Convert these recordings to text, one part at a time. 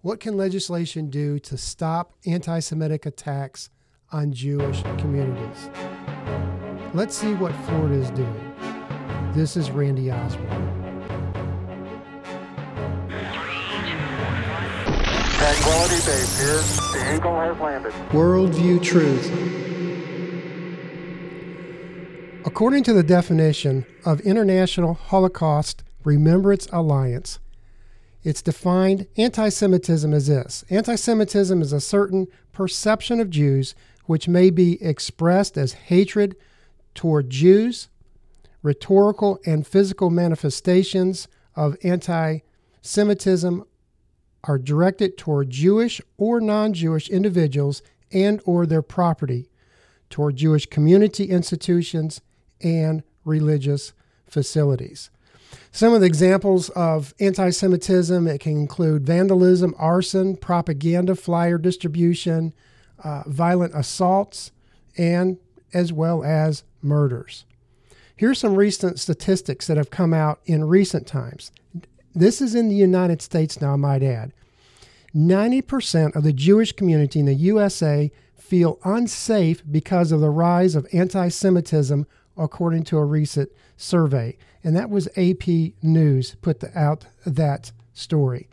What can legislation do to stop anti Semitic attacks on Jewish communities? Let's see what Florida is doing. This is Randy Osborne. Tranquility Base here. The Eagle has landed. Worldview Truth. According to the definition of International Holocaust Remembrance Alliance, it's defined anti Semitism as this anti Semitism is a certain perception of Jews which may be expressed as hatred toward Jews, rhetorical and physical manifestations of anti Semitism are directed toward Jewish or non-Jewish individuals and or their property, toward Jewish community institutions and religious facilities. Some of the examples of anti Semitism it can include vandalism, arson, propaganda, flyer distribution, uh, violent assaults, and as well as murders. Here's some recent statistics that have come out in recent times. This is in the United States now, I might add. 90% of the Jewish community in the USA feel unsafe because of the rise of anti Semitism, according to a recent survey. And that was AP News put out that story.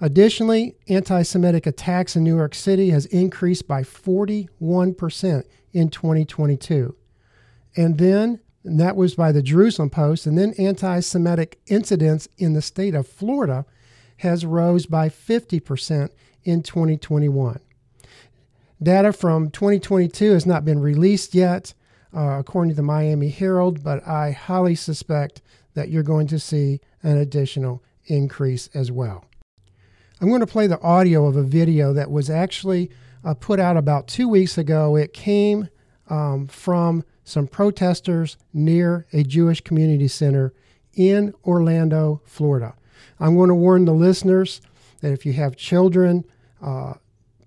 Additionally, anti Semitic attacks in New York City has increased by 41% in 2022. And then, and that was by the Jerusalem Post, and then anti Semitic incidents in the state of Florida has rose by 50% in 2021. Data from 2022 has not been released yet, uh, according to the Miami Herald, but I highly suspect that you're going to see an additional increase as well. I'm going to play the audio of a video that was actually uh, put out about two weeks ago. It came um, from some protesters near a Jewish community center in Orlando, Florida. I'm going to warn the listeners that if you have children, uh,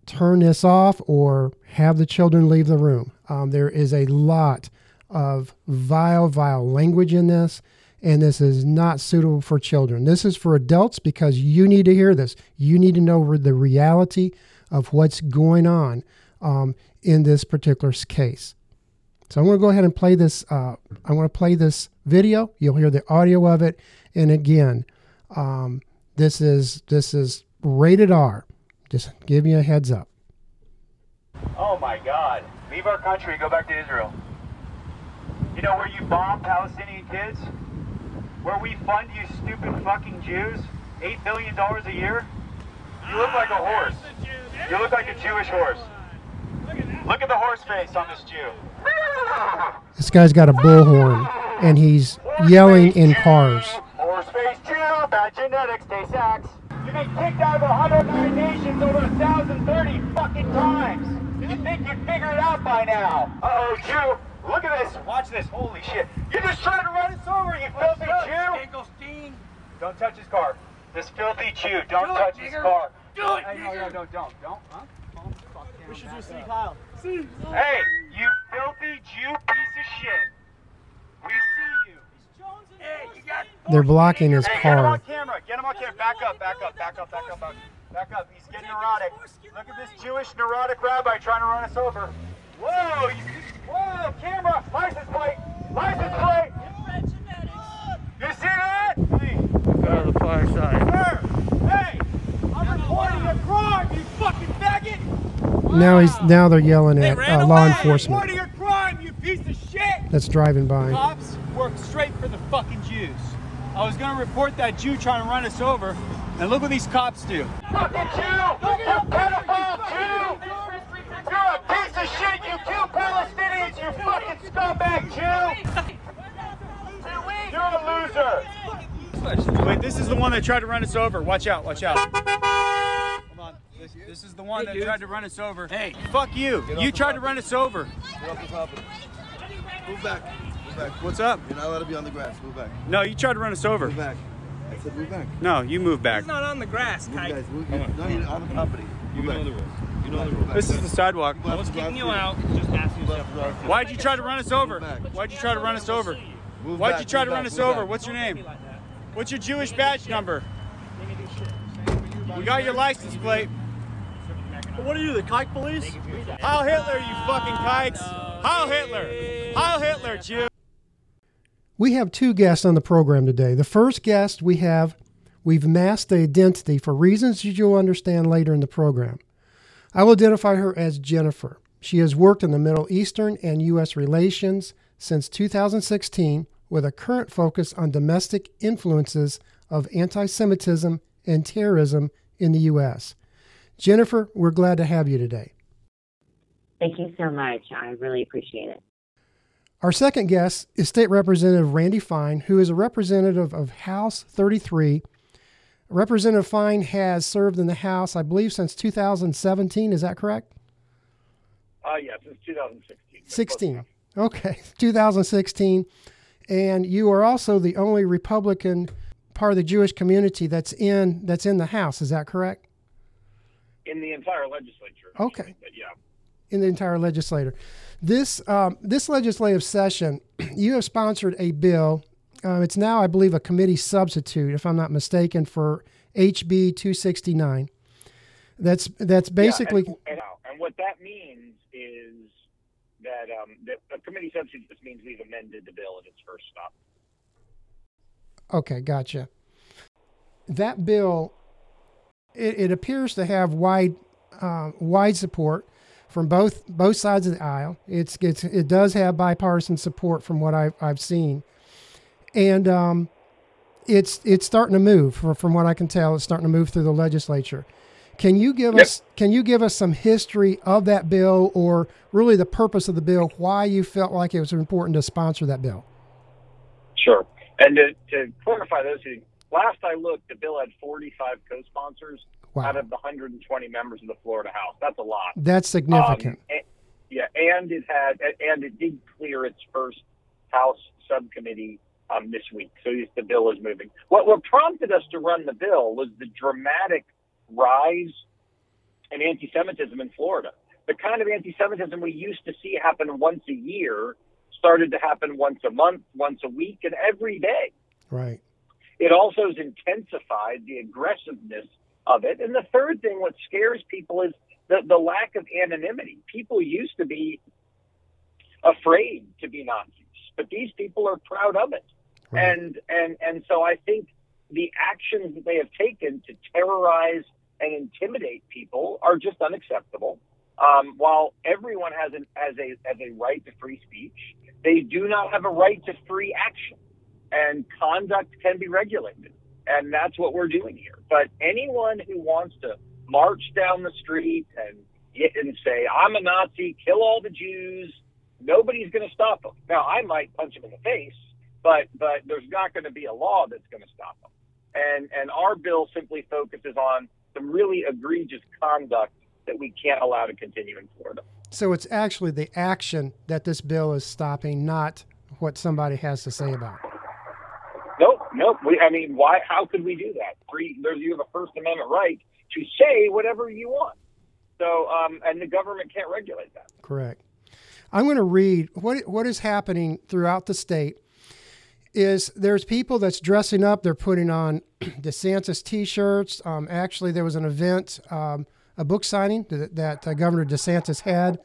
turn this off or have the children leave the room. Um, there is a lot of vile, vile language in this, and this is not suitable for children. This is for adults because you need to hear this. You need to know the reality of what's going on um, in this particular case. So I'm going to go ahead and play this. Uh, I'm going to play this video. You'll hear the audio of it, and again, um, this is this is rated R. Just give you a heads up. Oh my God! Leave our country, go back to Israel. You know where you bomb Palestinian kids? Where we fund you stupid fucking Jews? Eight billion dollars a year? You look like a horse. You look like a Jewish horse. Look at the horse face on this Jew. This guy's got a bullhorn and he's yelling in cars. Horse face Jew, bad genetics, Tay Sachs. You've been kicked out of 109 nations over 1,030 fucking times. You think you'd figure it out by now? Uh-oh, Jew. Look at this. Watch this. Holy shit. You're just trying to run us over, you filthy Jew. Don't touch his car. This filthy Jew. Don't touch his car. Do it, hey, no, no, no, don't. Don't. Huh? We should just see Kyle. See. Hey, you filthy Jew piece of shit. We see you. Hey, you got They're blocking his Hey, get him on car. Camera. Get him on camera. Back up, back up, back up, back up, back, up. back up. He's getting neurotic. Look at this Jewish neurotic rabbi trying to run us over. Whoa! You, whoa! Camera! License plate! License plate! You see that? Hey, Go to the far side. sir! Hey! I'm reporting a crime, you fucking faggot! Now he's now they're yelling at ran uh, law away. enforcement Reporting a crime, you piece of shit! that's driving by. Cops work straight for the fucking Jews. I was gonna report that Jew trying to run us over, and look what these cops do. Fucking Jew! You pedophile Jew! You're a piece of shit! You kill Palestinians, you fucking scumbag Jew! You're a loser! Wait, this is the one that tried to run us over. Watch out, watch out. Hold on. This, this is the one that tried to run us over. Hey, fuck you. You tried to run us over. Get off the property. Move back. Move back. What's up? You're not allowed to be on the grass. Move back. No, you tried to run us over. Move back. I said move back. No, you move back. He's not on the grass, You guys, move, you, no, you're on the property. You know the rules. You know the rules. This is the sidewalk. I was kicking you out, just asking yourself. Why'd you try to run us over? Why'd you try to run us over? Move Why'd back, you try to back, run us over? back. What's your name? What's your Jewish badge number? We got your license plate. What are you, the kike police? Heil Hitler, you fucking kikes! Heil Hitler! Heil Hitler, Jew! We have two guests on the program today. The first guest we have, we've masked the identity for reasons that you'll understand later in the program. I will identify her as Jennifer. She has worked in the Middle Eastern and U.S. relations since 2016 with a current focus on domestic influences of anti Semitism and terrorism in the U.S. Jennifer, we're glad to have you today. Thank you so much. I really appreciate it. Our second guest is State Representative Randy Fine, who is a representative of House 33. Representative Fine has served in the House, I believe, since 2017. Is that correct? Uh, yeah, since 2016. 16. Okay, 2016. And you are also the only Republican part of the Jewish community that's in that's in the House. Is that correct? In the entire legislature. Okay. actually, yeah. in the entire legislature. This um, this legislative session, you have sponsored a bill. Uh, it's now, I believe, a committee substitute, if I'm not mistaken, for HB 269. That's that's basically Yeah, and, and, and what that means is that um, that a committee substitute just means we've amended the bill at its first stop. okay. Gotcha. That bill, it, it appears to have wide uh, wide support from both both sides of the aisle. It's, it's it does have bipartisan support from what I've I've seen, and um, it's it's starting to move. From, from what I can tell, it's starting to move through the legislature. Can you give Yep. us can you give us some history of that bill, or really the purpose of the bill? Why you felt like it was important to sponsor that bill? Sure. And to, to clarify those things, last I looked, the bill had 45 co-sponsors Wow. out of the 120 members of the Florida House. That's a lot. That's significant. Um, a- yeah, and it had, and it did clear its first House subcommittee um, this week. So the bill is moving. What, what prompted us to run the bill was the dramatic rise in anti-Semitism in Florida. The kind of anti-Semitism we used to see happen once a year started to happen once a month, once a week, and every day. right. It also has intensified the aggressiveness of it. And the third thing, what scares people is the, the lack of anonymity. People used to be afraid to be Nazis, but these people are proud of it. Right. And and and so I think the actions that they have taken to terrorize and intimidate people are just unacceptable. Um, while everyone has an has a has a right to free speech, they do not have a right to free action, and conduct can be regulated, and that's what we're doing here. But anyone who wants to march down the street and and say I'm a Nazi, kill all the Jews, nobody's going to stop them. Now I might punch them in the face, but but there's not going to be a law that's going to stop them. And and our bill simply focuses on some really egregious conduct that we can't allow to continue in Florida. So it's actually the action that this bill is stopping, not what somebody has to say about. Nope. We, I mean, why? How could we do that? Free, there's you have a First Amendment right to say whatever you want. So, um, and the government can't regulate that. Correct. I'm going to read what what is happening throughout the state. Is there's people that's dressing up? They're putting on DeSantis T-shirts. Um, actually, there was an event, um, a book signing that, that uh, Governor DeSantis had,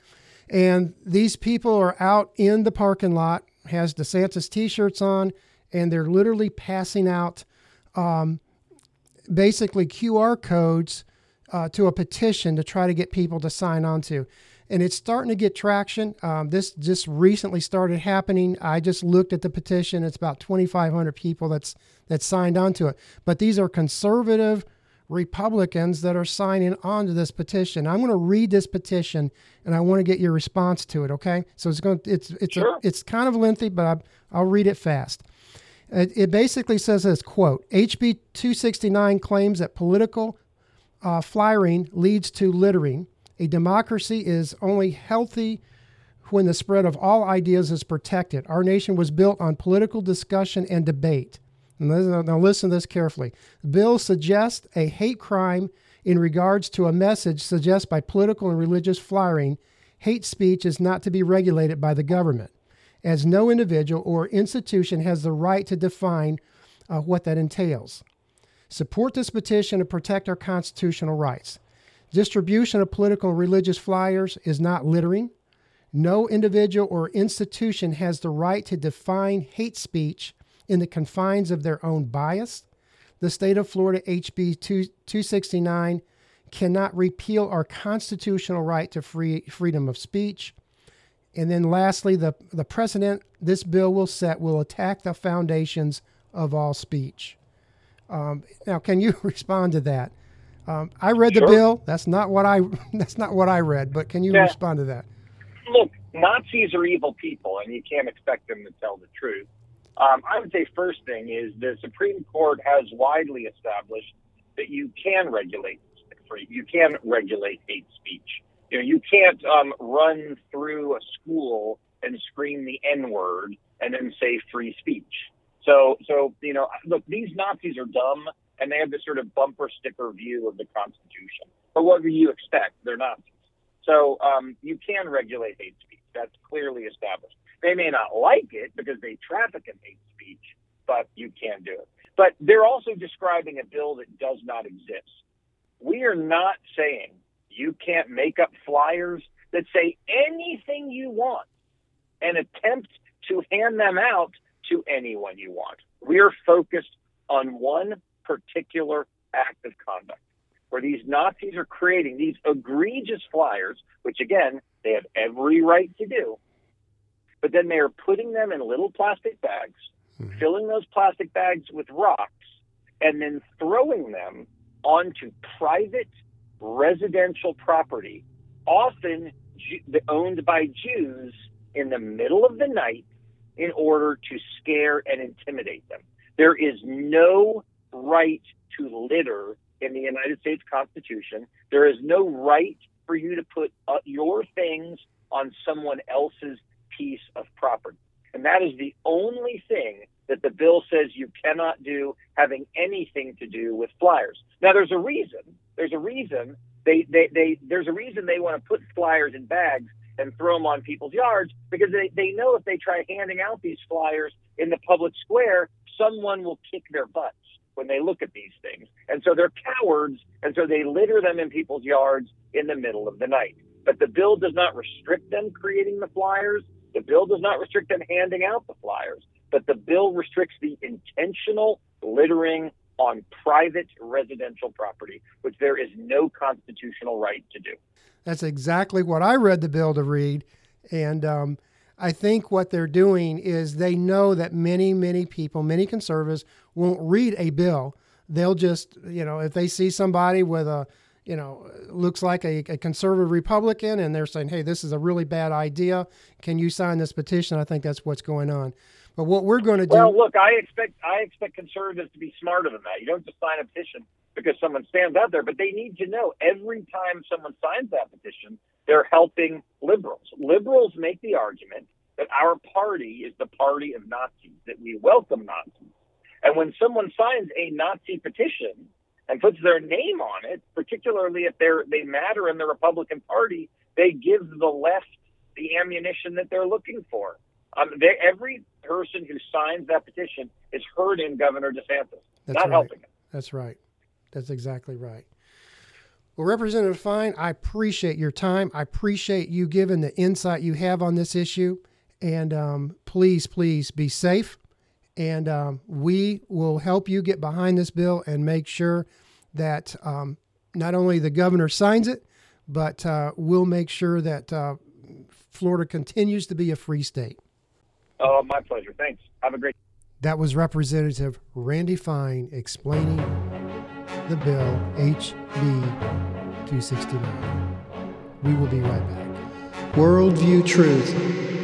and these people are out in the parking lot, has DeSantis T-shirts on, and they're literally passing out um, basically QR codes uh, to a petition to try to get people to sign on to. And it's starting to get traction. Um, this just recently started happening. I just looked at the petition. It's about 2,500 people that's that signed on to it. But these are conservative Republicans that are signing on to this petition. I'm going to read this petition, and I want to get your response to it. Okay? So it's going. to, It's it's Sure. a, it's kind of lengthy, but I, I'll read it fast. It, it basically says this quote HB 269 claims that political uh, flying leads to littering. A democracy is only healthy when the spread of all ideas is protected. Our nation was built on political discussion and debate. Now listen to this carefully. The bill suggests a hate crime in regards to a message suggested by political and religious flying. Hate speech is not to be regulated by the government, as no individual or institution has the right to define uh, what that entails. Support this petition to protect our constitutional rights. Distribution of political and religious flyers is not littering. No individual or institution has the right to define hate speech in the confines of their own bias. The state of Florida HB 2, 269 cannot repeal our constitutional right to free freedom of speech. And then lastly, the, the precedent this bill will set will attack the foundations of all speech. Um, now, can you respond to that? Um, I read the Sure. bill. That's not what I that's not what I read. But can you Yeah. respond to that? look, Nazis are evil people, and you can't expect them to tell the truth. Um, I would say first thing is the Supreme Court has widely established that you can regulate free. You can regulate hate speech. You know, you can't um, run through a school and scream the N word and then say free speech. So, so you know, look, these Nazis are dumb, and they have this sort of bumper sticker view of the Constitution. But what do you expect? They're Nazis. So um, you can regulate hate speech. That's clearly established. They may not like it because they traffic in hate speech, but you can do it. But they're also describing a bill that does not exist. We are not saying you can't make up flyers that say anything you want and attempt to hand them out to anyone you want. We are focused on one particular act of conduct where these Nazis are creating these egregious flyers, which again, they have every right to do, but then they are putting them in little plastic bags, filling those plastic bags with rocks, and then throwing them onto private residential property, often owned by Jews in the middle of the night in order to scare and intimidate them. There is no right to litter in the United States Constitution. There is no right for you to put uh, your things on someone else's piece of property. And that is the only thing that the bill says you cannot do having anything to do with flyers. Now, there's a reason. There's a reason they, they, they there's a reason they want to put flyers in bags and throw them on people's yards because they, they know if they try handing out these flyers in the public square, someone will kick their butts when they look at these things. And so they're cowards, and so they litter them in people's yards in the middle of the night. But the bill does not restrict them creating the flyers. The bill does not restrict them handing out the flyers. But the bill restricts the intentional littering on private residential property, which there is no constitutional right to do. That's exactly what I read the bill to read. And um, I think what they're doing is they know that many, many people, many conservatives won't read a bill. They'll just, you know, if they see somebody with a, you know, looks like a, a conservative Republican and they're saying, hey, this is a really bad idea. Can you sign this petition? I think that's what's going on. But what we're going to do. Well, look, I expect I expect conservatives to be smarter than that. You don't just sign a petition because someone stands out there, but they need to know every time someone signs that petition, they're helping liberals. Liberals make the argument that our party is the party of Nazis, that we welcome Nazis. And when someone signs a Nazi petition and puts their name on it, particularly if they're they matter in the Republican Party, they give the left the ammunition that they're looking for. Um, they, every person who signs that petition is hurting Governor DeSantis, That's not right. helping him. That's right. That's exactly right. Well, Representative Fine, I appreciate your time. I appreciate you giving the insight you have on this issue. And um, please, please be safe. And um, we will help you get behind this bill and make sure that um, not only the governor signs it, but uh, we'll make sure that uh, Florida continues to be a free state. Oh, my pleasure. Thanks. Have a great. That was Representative Randy Fine explaining the bill HB 269. We will be right back. Worldview Truth.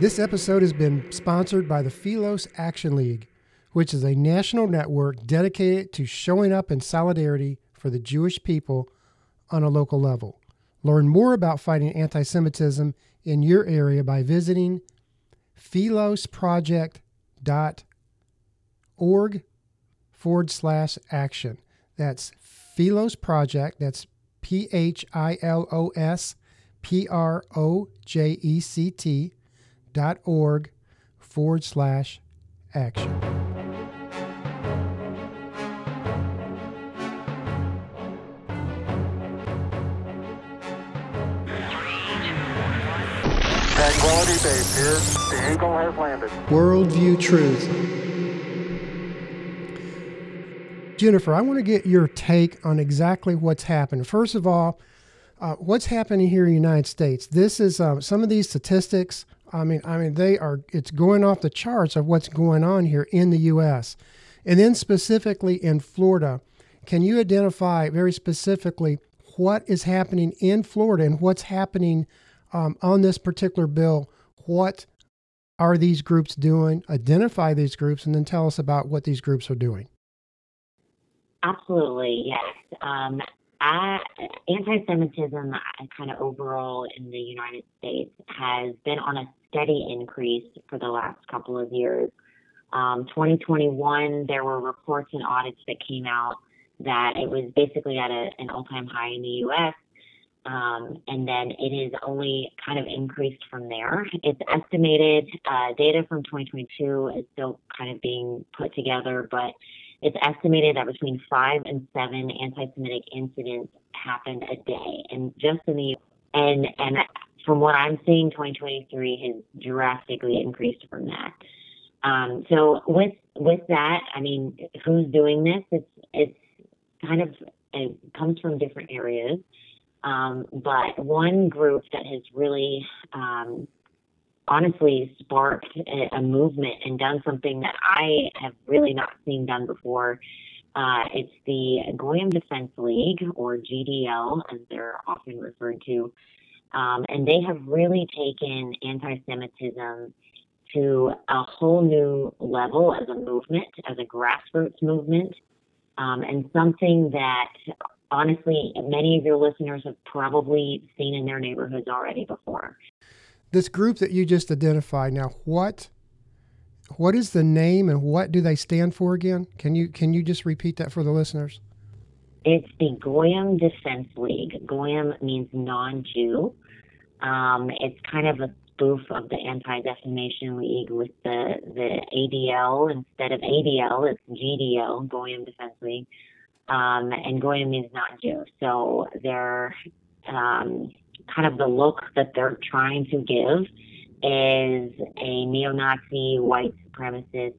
This episode has been sponsored by the Philos Action League, which is a national network dedicated to showing up in solidarity for the Jewish people on a local level. Learn more about fighting anti Semitism in your area by visiting philosproject.org forward slash action. That's Philos Project. That's P H I L O S P R O J E C T org forward slash action. Tranquility Base here. The Eagle has landed. Worldview Truth. Jennifer, I want to get your take on exactly what's happened. First of all, uh, what's happening here in the United States? This is uh, some of these statistics I mean, I mean, they are. It's going off the charts of what's going on here in the U.S. and then specifically in Florida. Can you identify very specifically what is happening in Florida and what's happening um, on this particular bill? What are these groups doing? Identify these groups, and then tell us about what these groups are doing. Absolutely, yes. Um, anti-Semitism, kind of overall in the United States, has been on a steady increase for the last couple of years. Um, 2021, there were reports and audits that came out that it was basically at a, an all-time high in the U.S. Um, and then it has only kind of increased from there. It's estimated uh, data from 2022 is still kind of being put together, but it's estimated that between five and seven anti-Semitic incidents happened a day, and just in the and and from what I'm seeing, 2023 has drastically increased from that. Um, so with with that, I mean, who's doing this? It's it's kind of it comes from different areas, um, but one group that has really um, honestly sparked a, a, movement and done something that I have really not seen done before. Uh, it's the Goyim Defense League, or GDL, as they're often referred to. Um, and they have really taken anti Semitism to a whole new level as a movement, as a grassroots movement, um, and something that honestly many of your listeners have probably seen in their neighborhoods already before. This group that you just identified now what what is the name and what do they stand for again? Can you can you just repeat that for the listeners it's the goyim defense league. Goyim means non-jew. Um, it's kind of a spoof of the anti-defamation league with the the adl instead of adl it's gdl goyim defense league. Um, and goyim means non-jew. So they're um, kind of the look that they're trying to give is a neo-Nazi white supremacist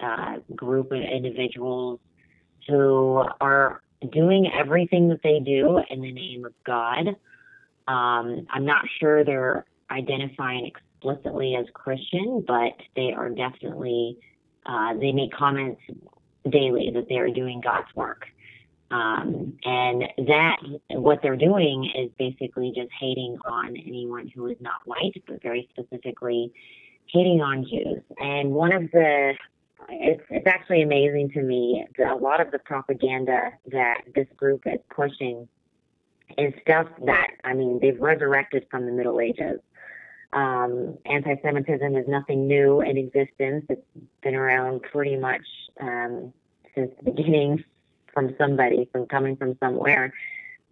uh, group of individuals who are doing everything that they do in the name of God. Um, I'm not sure they're identifying explicitly as Christian, but they are definitely, uh, they make comments daily that they are doing God's work. Um, and that, what they're doing is basically just hating on anyone who is not white, but very specifically hating on Jews. And one of the, it's, it's actually amazing to me that a lot of the propaganda that this group is pushing is stuff that, I mean, they've resurrected from the Middle Ages. Um, anti Semitism is nothing new in existence, it's been around pretty much um, since the beginning from somebody, from coming from somewhere.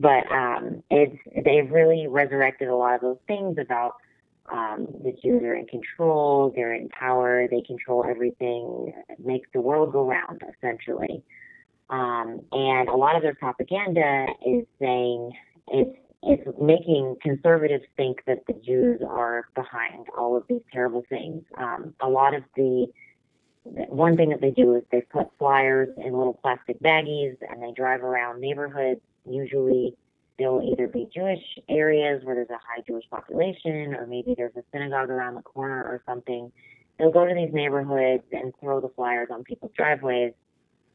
But um, it's they've really resurrected a lot of those things about um, the Jews are in control, they're in power, they control everything, make the world go round, essentially. Um, and a lot of their propaganda is saying it's it's making conservatives think that the Jews are behind all of these terrible things. Um, a lot of the one thing that they do is they put flyers in little plastic baggies and they drive around neighborhoods. Usually, they'll either be Jewish areas where there's a high Jewish population, or maybe there's a synagogue around the corner or something. They'll go to these neighborhoods and throw the flyers on people's driveways,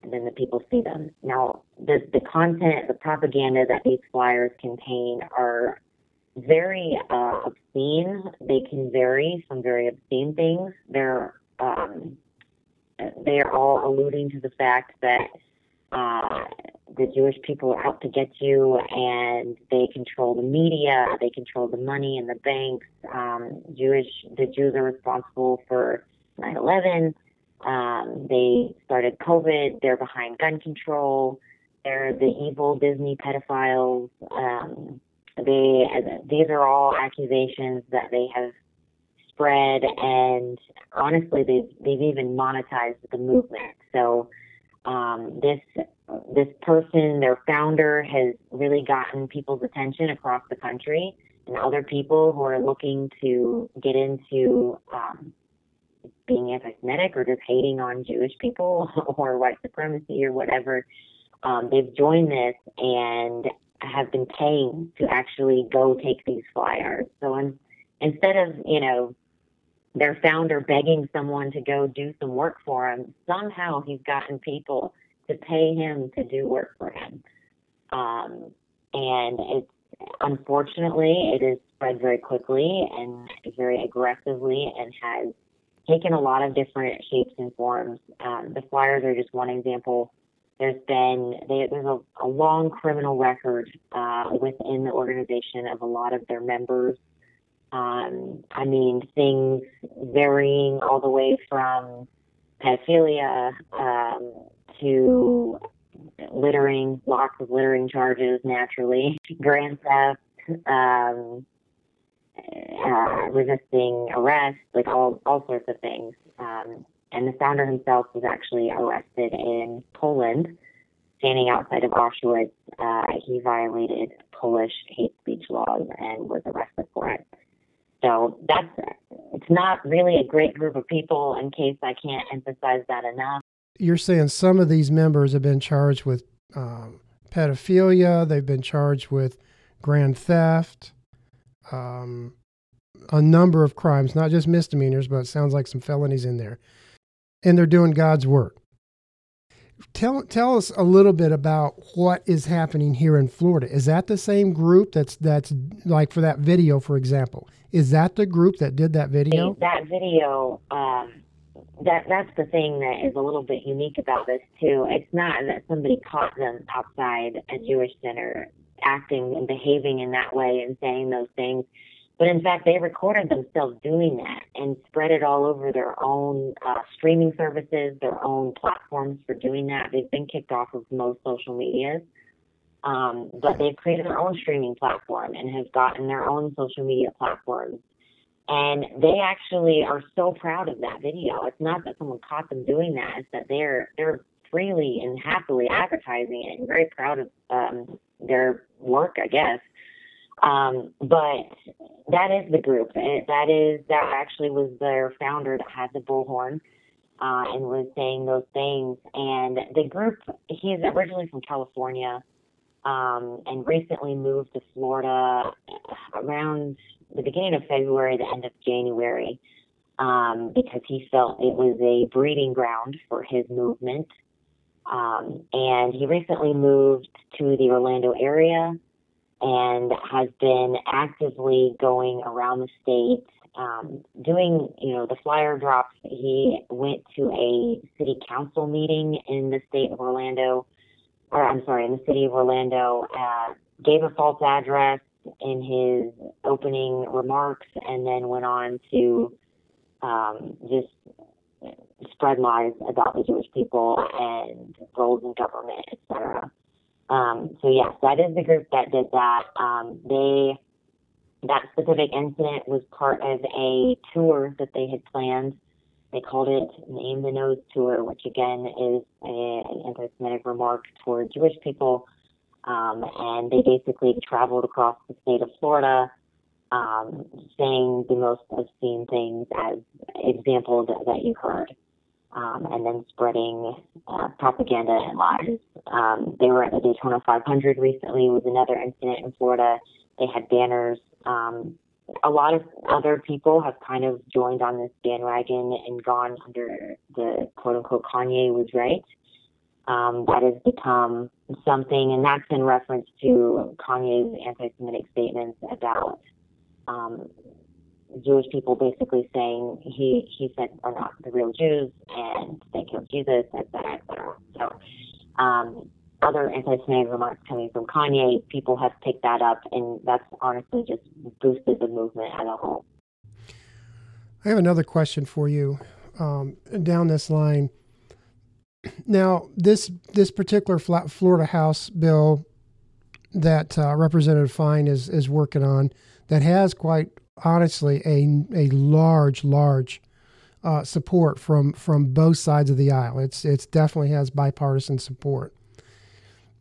and then the people see them. Now, the the content, the propaganda that these flyers contain are very uh, obscene. They can vary from very obscene things. They're um, they are all alluding to the fact that uh, the Jewish people are out to get you, and they control the media, they control the money and the banks. Um, Jewish, the Jews are responsible for 9/11. Um, they started COVID. They're behind gun control. They're the evil Disney pedophiles. Um, they, these are all accusations that they have spread, and honestly, they've they've even monetized the movement. So um, this this person, their founder, has really gotten people's attention across the country. and other people who are looking to get into um, being anti-Semitic or just hating on Jewish people or white supremacy or whatever, um, they've joined this and have been paying to actually go take these flyers. So in, instead of you know their founder begging someone to go do some work for him, somehow he's gotten people to pay him to do work for him. Um, and it's unfortunately it has spread very quickly and very aggressively and has taken a lot of different shapes and forms. Um, the flyers are just one example. There's been they, there's a, a, long criminal record uh, within the organization of a lot of their members. Um, I mean, things varying all the way from pedophilia um, to littering, lots of littering charges naturally, grand theft, um, uh, resisting arrest, like all all sorts of things. Um, and the founder himself was actually arrested in Poland, standing outside of Auschwitz. Uh, he violated Polish hate speech laws and was arrested for it. So that's it's not really a great group of people. In case I can't emphasize that enough. You're saying some of these members have been charged with um, pedophilia. They've been charged with grand theft um, a number of crimes, not just misdemeanors, but it sounds like some felonies in there. And they're doing God's work. Tell, tell us a little bit about what is happening here in Florida. Is that the same group that's that's like for that video, for example? Is that the group that did that video? That video, um, that that's the thing that is a little bit unique about this too. It's not that somebody caught them outside a Jewish center acting and behaving in that way and saying those things. But in fact, they recorded themselves doing that and spread it all over their own uh, streaming services, their own platforms for doing that. They've been kicked off of most social medias, um, but they've created their own streaming platform and have gotten their own social media platforms. And they actually are so proud of that video. It's not that someone caught them doing that; it's that they're they're freely and happily advertising it and very proud of um, their work, I guess. Um, but that is the group. That is that actually was their founder that had the bullhorn uh, and was saying those things. And the group, he's originally from California um, and recently moved to Florida around the beginning of February, the end of January, um, because he felt it was a breeding ground for his movement. Um, and he recently moved to the Orlando area and has been actively going around the state um, doing, you know, the flyer drops. He went to a city council meeting in the state of Orlando, or I'm sorry, in the city of Orlando, uh, gave a false address in his opening remarks, and then went on to um, just spread lies about the Jewish people and roles in government, etc. Um, so yes, that is the group that did that. Um, they that specific incident was part of a tour that they had planned. They called it Name the Nose Tour, which again is a, an anti-Semitic remark toward Jewish people. Um, and they basically traveled across the state of Florida, um, saying the most obscene things as examples that, that you heard um, and then spreading uh, propaganda and lies. Um, they were at the Daytona 500 recently. Was another incident in Florida. They had banners. Um, a lot of other people have kind of joined on this bandwagon and gone under the quote unquote Kanye was right. Um, that has become something, and that's in reference to Kanye's anti Semitic statements about um, Jewish people basically saying he he said are not the real Jews and they killed Jesus, etc., etc. So um, other anti-Semitic remarks coming from Kanye, people have picked that up, and that's honestly just boosted the movement as a whole. I have another question for you um, down this line. Now, this this particular Florida House bill that uh, Representative Fine is is working on that has quite honestly a a large, large uh, support from from both sides of the aisle. It's it's definitely has bipartisan support.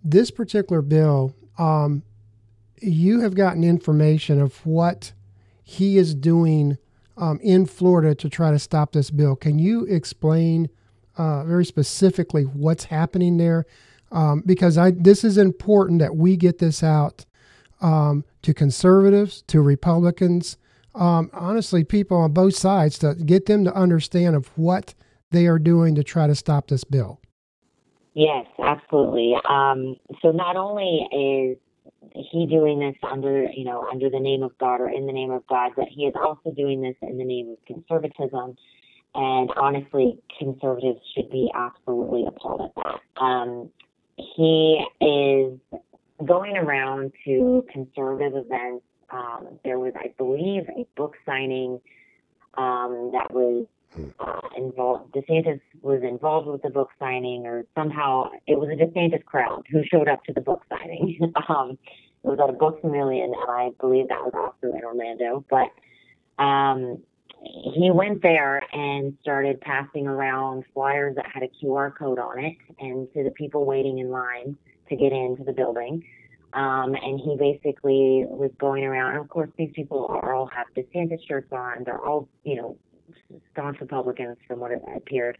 This particular bill, um, you have gotten information of what he is doing um, in Florida to try to stop this bill. Can you explain uh, very specifically what's happening there? Um, because I, this is important that we get this out um, to conservatives, to Republicans, um, honestly, people on both sides to get them to understand of what they are doing to try to stop this bill. Yes, absolutely. Um, so not only is he doing this under, you know, under the name of God or in the name of God, but he is also doing this in the name of conservatism. And honestly, conservatives should be absolutely appalled at that. Um, he is going around to conservative events. Um, there was, I believe, a book signing um, that was uh, involved. DeSantis was involved with the book signing, or somehow it was a DeSantis crowd who showed up to the book signing. um, it was at a Books a Million, and I believe that was also in Orlando. But um, he went there and started passing around flyers that had a QR code on it, and to the people waiting in line to get into the building. Um, and he basically was going around. And of course, these people are all have DeSantis shirts on. They're all, you know, staunch Republicans from what it appeared.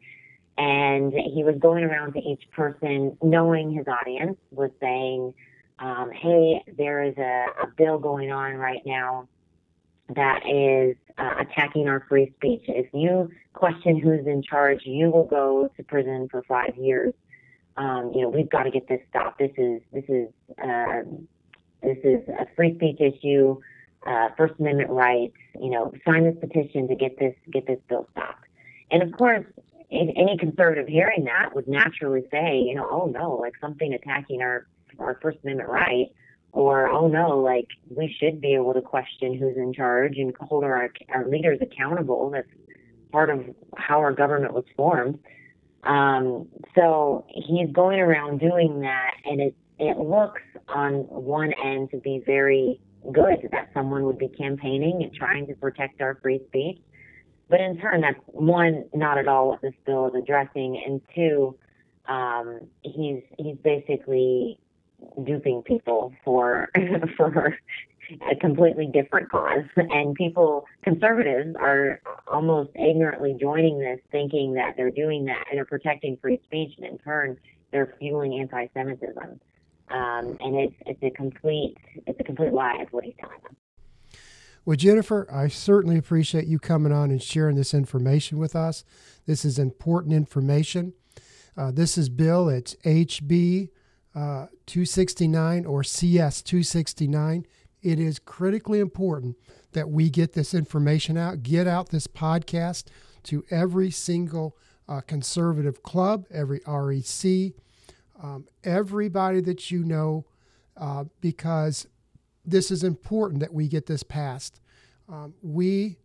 And he was going around to each person, knowing his audience, was saying, um, hey, there is a, a bill going on right now that is uh, attacking our free speech. If you question who's in charge, you will go to prison for five years. Um, you know, we've got to get this stopped. This is this is uh, this is a free speech issue uh, First Amendment rights. You know, sign this petition to get this get this bill stopped. And of course, any conservative hearing that would naturally say, you know, oh no, like something attacking our our First Amendment right, or oh no, like we should be able to question who's in charge and hold our our leaders accountable. That's part of how our government was formed. Um, so he's going around doing that, and it it looks on one end to be very good that someone would be campaigning and trying to protect our free speech. But in turn, that's one, not at all what this bill is addressing, and two, um, he's he's basically duping people for for a completely different cause. And people, conservatives, are almost ignorantly joining this, thinking that they're doing that and they're protecting free speech, and in turn, they're fueling anti-Semitism. Um, and it's it's a complete it's a complete lie of what he's telling them. Well, Jennifer, I certainly appreciate you coming on and sharing this information with us. This is important information. Uh, this is Bill. It's HB uh, 269 or CS 269. It is critically important that we get this information out, get out this podcast to every single uh, conservative club, every REC, um, everybody that you know, uh, because this is important that we get this passed. Um, we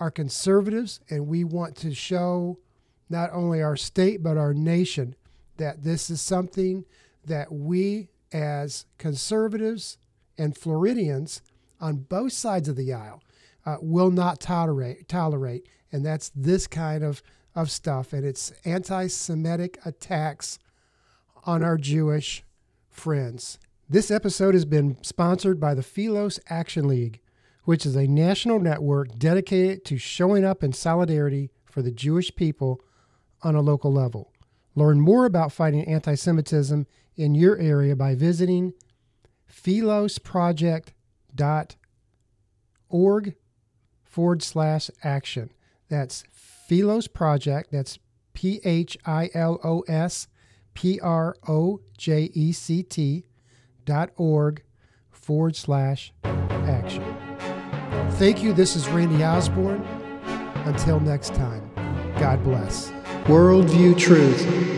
are conservatives and we want to show not only our state but our nation that this is something that we as conservatives and Floridians on both sides of the aisle uh, will not tolerate tolerate and that's this kind of of stuff and it's anti-Semitic attacks on our Jewish friends. This episode has been sponsored by the Philos Action League, which is a national network dedicated to showing up in solidarity for the Jewish people on a local level. Learn more about fighting anti Semitism in your area by visiting philosproject.org forward slash action. That's Philos Project, that's P H I L O S P R O J E C T dot org forward slash action. Thank you. This is Randy Osborne. Until next time, God bless. Worldview Truth.